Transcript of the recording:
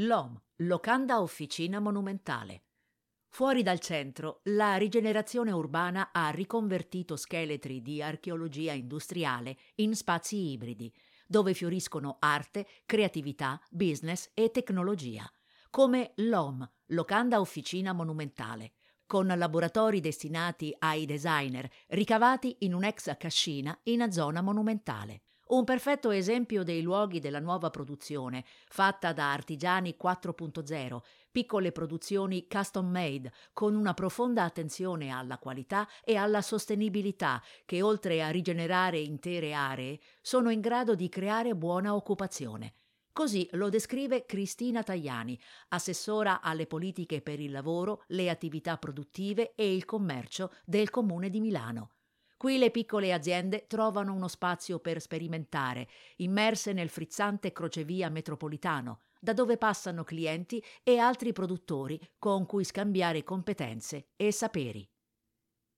LOM, Locanda Officina Monumentale. Fuori dal centro, la rigenerazione urbana ha riconvertito scheletri di archeologia industriale in spazi ibridi, dove fioriscono arte, creatività, business e tecnologia, come l'OM, Locanda Officina Monumentale, con laboratori destinati ai designer, ricavati in un'ex cascina in zona monumentale. Un perfetto esempio dei luoghi della nuova produzione, fatta da artigiani 4.0, piccole produzioni custom made, con una profonda attenzione alla qualità e alla sostenibilità, che oltre a rigenerare intere aree, sono in grado di creare buona occupazione. Così lo descrive Cristina Tajani, assessora alle politiche per il lavoro, le attività produttive e il commercio del Comune di Milano. Qui le piccole aziende trovano uno spazio per sperimentare, immerse nel frizzante crocevia metropolitano, da dove passano clienti e altri produttori con cui scambiare competenze e saperi.